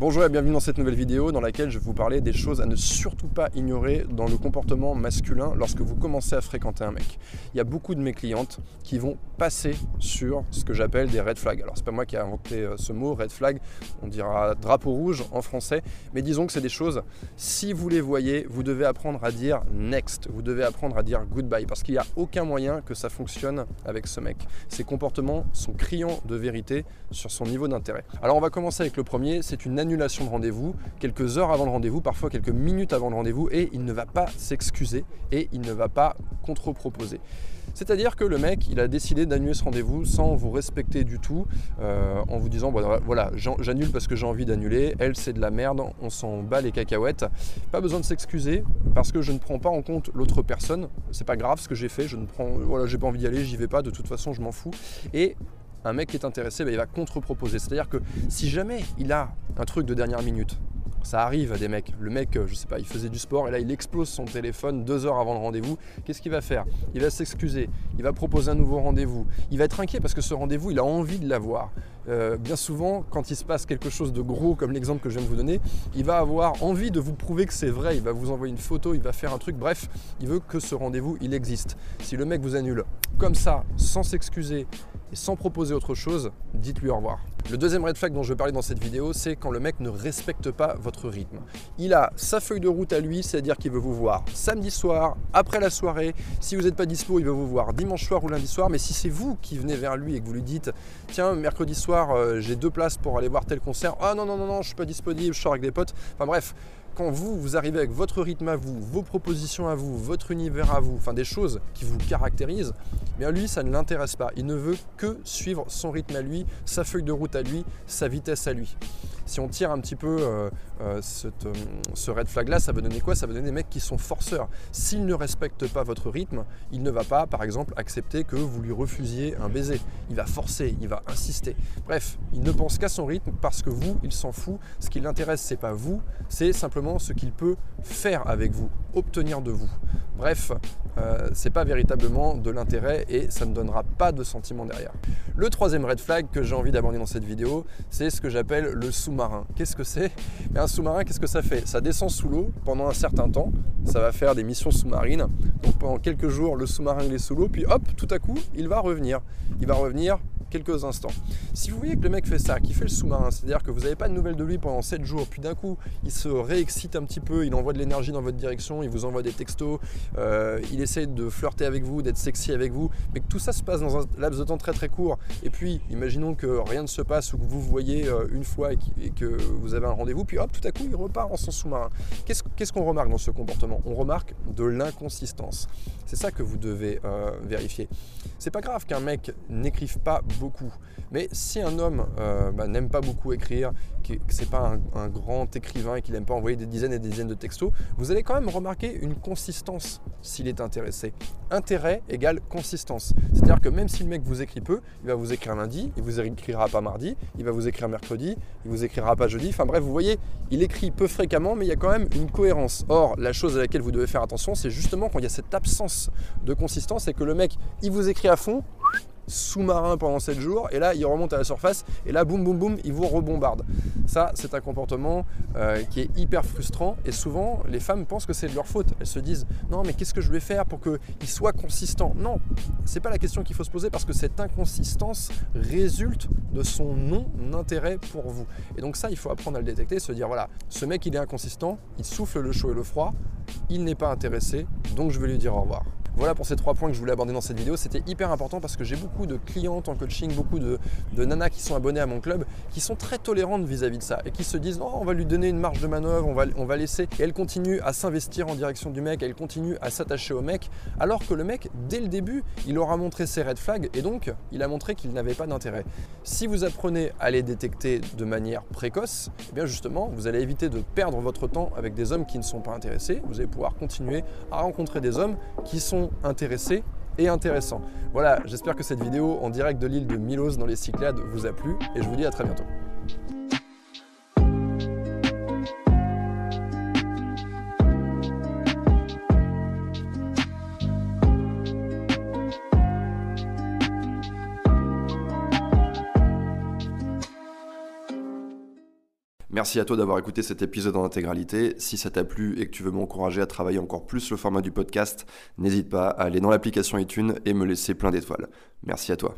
Bonjour et bienvenue dans cette nouvelle vidéo dans laquelle je vais vous parler des choses à ne surtout pas ignorer dans le comportement masculin lorsque vous commencez à fréquenter un mec. Il y a beaucoup de mes clientes qui vont passer sur ce que j'appelle des red flags. Alors c'est pas moi qui ai inventé euh, ce mot, red flag, on dira drapeau rouge en français, mais disons que c'est des choses, si vous les voyez, vous devez apprendre à dire next, vous devez apprendre à dire goodbye, parce qu'il n'y a aucun moyen que ça fonctionne avec ce mec. Ses comportements sont criants de vérité sur son niveau d'intérêt. Alors on va commencer avec le premier, c'est une annulation de rendez-vous, quelques heures avant le rendez-vous, parfois quelques minutes avant le rendez-vous, et il ne va pas s'excuser et il ne va pas contre-proposer. C'est-à-dire que le mec, il a décidé d'annuler ce rendez-vous sans vous respecter du tout, euh, en vous disant voilà, j'annule parce que j'ai envie d'annuler, elle c'est de la merde, on s'en bat les cacahuètes. Pas besoin de s'excuser parce que je ne prends pas en compte l'autre personne. C'est pas grave ce que j'ai fait, je ne prends, voilà, j'ai pas envie d'y aller, j'y vais pas, de toute façon je m'en fous. Un mec qui est intéressé, bah, il va contre-proposer. C'est-à-dire que si jamais il a un truc de dernière minute, ça arrive à des mecs. Le mec, euh, je sais pas, il faisait du sport et là il explose son téléphone deux heures avant le rendez-vous. Qu'est-ce qu'il va faire? Il va s'excuser, il va proposer un nouveau rendez-vous. Il va être inquiet parce que ce rendez-vous, il a envie de l'avoir. Euh, bien souvent, quand il se passe quelque chose de gros, comme l'exemple que je viens de vous donner, il va avoir envie de vous prouver que c'est vrai. Il va vous envoyer une photo, il va faire un truc. Bref, il veut que ce rendez-vous, il existe. Si le mec vous annule comme ça, sans s'excuser et sans proposer autre chose, dites-lui au revoir. Le deuxième red flag dont je vais parler dans cette vidéo, c'est quand le mec ne respecte pas votre rythme. Il a sa feuille de route à lui, c'est-à-dire qu'il veut vous voir samedi soir, après la soirée. Si vous n'êtes pas dispo, il veut vous voir dimanche soir ou lundi soir. Mais si c'est vous qui venez vers lui et que vous lui dites Tiens, mercredi soir, euh, j'ai deux places pour aller voir tel concert. Ah non, non, non, non, je suis pas disponible, je sors avec des potes. Enfin bref, quand vous, vous arrivez avec votre rythme à vous, vos propositions à vous, votre univers à vous, enfin des choses qui vous caractérisent, bien lui, ça ne l'intéresse pas. Il ne veut que suivre son rythme à lui, sa feuille de route à lui, sa vitesse à lui. Si on tire un petit peu euh, euh, euh, ce red flag là, ça veut donner quoi? Ça veut donner des mecs qui sont forceurs. S'il ne respecte pas votre rythme, il ne va pas, par exemple, accepter que vous lui refusiez un baiser. Il va forcer, il va insister. Bref, il ne pense qu'à son rythme parce que vous, il s'en fout. Ce qui l'intéresse, c'est pas vous, c'est simplement ce qu'il peut faire avec vous, obtenir de vous. Bref, euh, c'est pas véritablement de l'intérêt et ça ne donnera pas de sentiment derrière. Le troisième red flag que j'ai envie d'aborder dans cette vidéo, c'est ce que j'appelle le sous-marin. Qu'est-ce que c'est? Un sous-marin, qu'est-ce que ça fait? Ça descend sous l'eau pendant un certain temps, ça va faire des missions sous-marines. Donc pendant quelques jours, le sous-marin il est sous l'eau, puis hop, tout à coup, il va revenir. Il va revenir quelques instants. Si vous voyez que le mec fait ça, qu'il fait le sous-marin, c'est-à-dire que vous n'avez pas de nouvelles de lui pendant 7 jours, puis d'un coup il se réexcite un petit peu, il envoie de l'énergie dans votre direction, il vous envoie des textos, euh, il essaie de flirter avec vous, d'être sexy avec vous, mais que tout ça se passe dans un laps de temps très très court, et puis imaginons que rien ne se passe ou que vous voyez euh, une fois et que vous avez un rendez-vous, puis hop, tout à coup il repart en son sous-marin. Qu'est-ce qu'on remarque dans ce comportement? On remarque de l'inconsistance. C'est ça que vous devez euh, vérifier. C'est pas grave qu'un mec n'écrive pas beaucoup. Mais si un homme euh, bah, n'aime pas beaucoup écrire, que, c'est pas un, grand écrivain et qu'il n'aime pas envoyer des dizaines et des dizaines de textos, vous allez quand même remarquer une consistance s'il est intéressé. Intérêt égale consistance. C'est-à-dire que même si le mec vous écrit peu, il va vous écrire lundi, il vous écrira pas mardi, il va vous écrire mercredi, il vous écrira pas jeudi. Enfin bref, vous voyez, il écrit peu fréquemment, mais il y a quand même une cohérence. Or, la chose à laquelle vous devez faire attention, c'est justement quand il y a cette absence de consistance et que le mec, il vous écrit à fond, sous-marin pendant 7 jours et là il remonte à la surface et là boum boum boum il vous rebombarde. Ça c'est un comportement euh, qui est hyper frustrant et souvent les femmes pensent que c'est de leur faute. Elles se disent non mais qu'est-ce que je vais faire pour qu'il soit consistant? Non, c'est pas la question qu'il faut se poser parce que cette inconsistance résulte de son non-intérêt pour vous. Et donc ça il faut apprendre à le détecter, se dire voilà ce mec il est inconsistant, il souffle le chaud et le froid, il n'est pas intéressé donc je vais lui dire au revoir. Voilà pour ces trois points que je voulais aborder dans cette vidéo. C'était hyper important parce que j'ai beaucoup de clientes en coaching, beaucoup de, nanas qui sont abonnées à mon club, qui sont très tolérantes vis-à-vis de ça et qui se disent non, on va lui donner une marge de manœuvre, on va, on va laisser. Et elles continuent à s'investir en direction du mec, elles continuent à s'attacher au mec, alors que le mec, dès le début, il aura montré ses red flags et donc il a montré qu'il n'avait pas d'intérêt. Si vous apprenez à les détecter de manière précoce, eh bien justement, vous allez éviter de perdre votre temps avec des hommes qui ne sont pas intéressés. Vous allez pouvoir continuer à rencontrer des hommes qui sont intéressé et intéressant. Voilà, j'espère que cette vidéo en direct de l'île de Milos dans les Cyclades vous a plu et je vous dis à très bientôt. Merci à toi d'avoir écouté cet épisode en intégralité. Si ça t'a plu et que tu veux m'encourager à travailler encore plus le format du podcast, n'hésite pas à aller dans l'application iTunes et me laisser plein d'étoiles. Merci à toi.